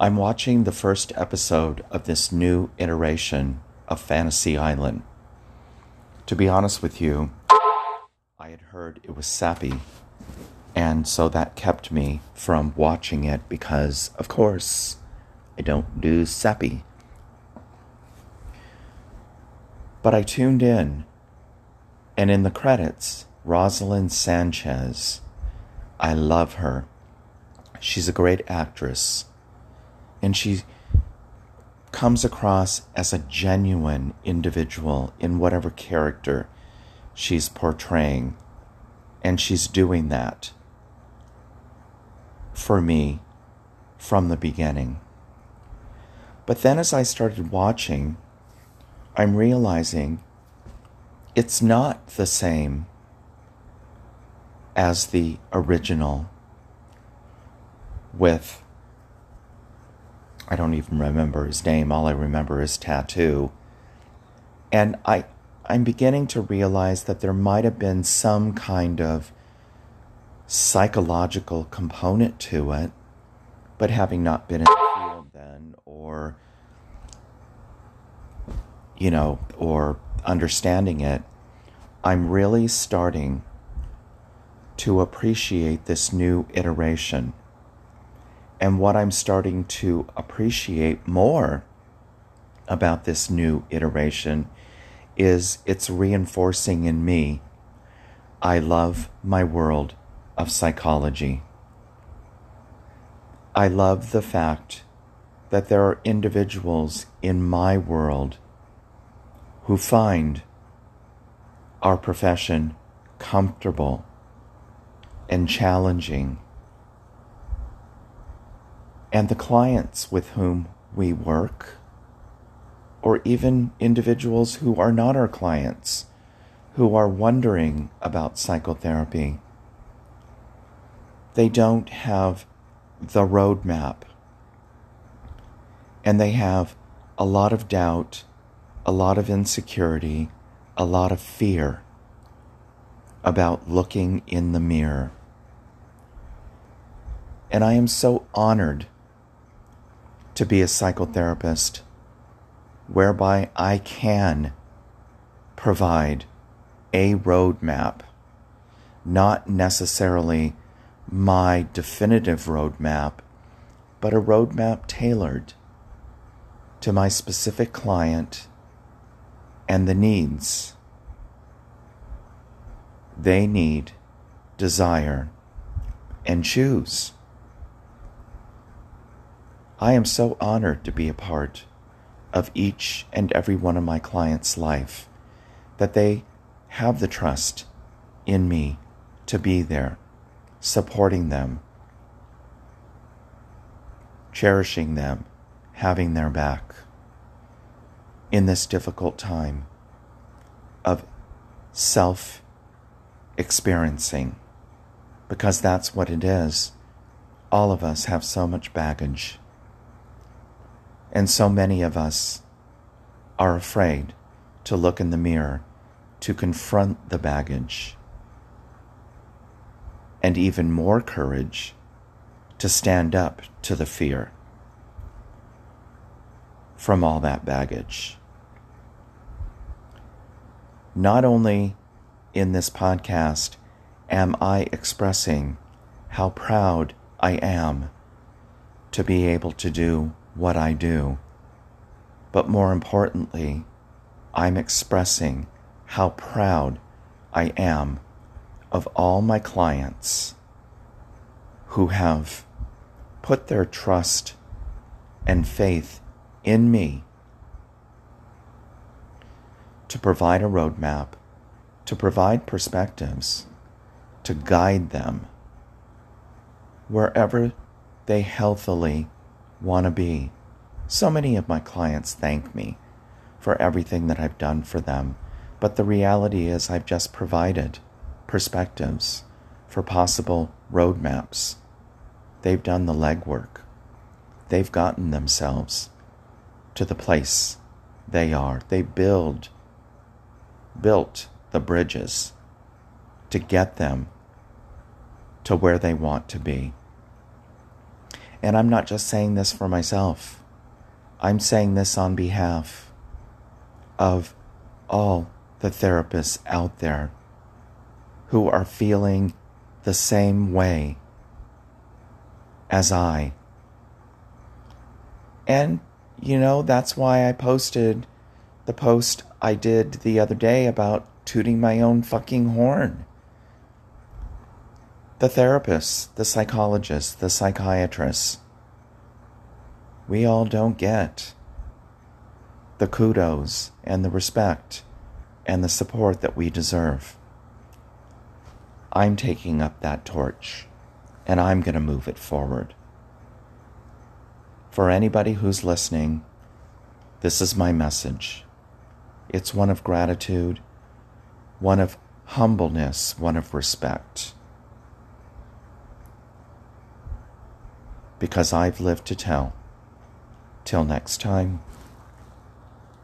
I'm watching the first episode of this new iteration of Fantasy Island. To be honest with you, I had heard it was sappy, and so that kept me from watching it because, of course, I don't do sappy. But I tuned in, and in the credits, Roselyn Sanchez. I love her. She's a great actress and she comes across as a genuine individual in whatever character she's portraying. And she's doing that for me from the beginning. But then as I started watching, I'm realizing it's not the same as the original with I don't even remember his name. All I remember is tattoo. And I I'm beginning to realize that there might have been some kind of psychological component to it, but having not been in the field then or you know, or understanding it, I'm really starting to appreciate this new iteration and what I'm starting to appreciate more about this new iteration is it's reinforcing in me I love my world of psychology. I love the fact that there are individuals in my world who find our profession comfortable and challenging and the clients with whom we work, or even individuals who are not our clients, who are wondering about psychotherapy. They don't have the roadmap, and they have a lot of doubt, a lot of insecurity, a lot of fear about looking in the mirror. And I am so honored to be a psychotherapist whereby I can provide a roadmap, not necessarily my definitive roadmap, but a roadmap tailored to my specific client and the needs they need, desire, and choose. I am so honored to be a part of each and every one of my clients' life, that they have the trust in me to be there, supporting them, cherishing them, having their back in this difficult time of self experiencing, because that's what it is. All of us have so much baggage and so many of us are afraid to look in the mirror, to confront the baggage, and even more courage to stand up to the fear from all that baggage. Not only in this podcast am I expressing how proud I am to be able to do what I do. But more importantly, I'm expressing how proud I am of all my clients who have put their trust and faith in me to provide a roadmap, to provide perspectives, to guide them wherever they healthily want to be. So many of my clients thank me for everything that I've done for them, but the reality is I've just provided perspectives for possible roadmaps. They've done the legwork. They've gotten themselves to the place they are. They build built the bridges to get them to where they want to be. And I'm not just saying this for myself, I'm saying this on behalf of all the therapists out there who are feeling the same way as I. And, you know, that's why I posted the post I did the other day about tooting my own fucking horn. The therapists, the psychologists, the psychiatrists, we all don't get the kudos and the respect and the support that we deserve. I'm taking up that torch and I'm going to move it forward. For anybody who's listening, this is my message. It's one of gratitude, one of humbleness, one of respect. Because I've lived to tell. Till next time.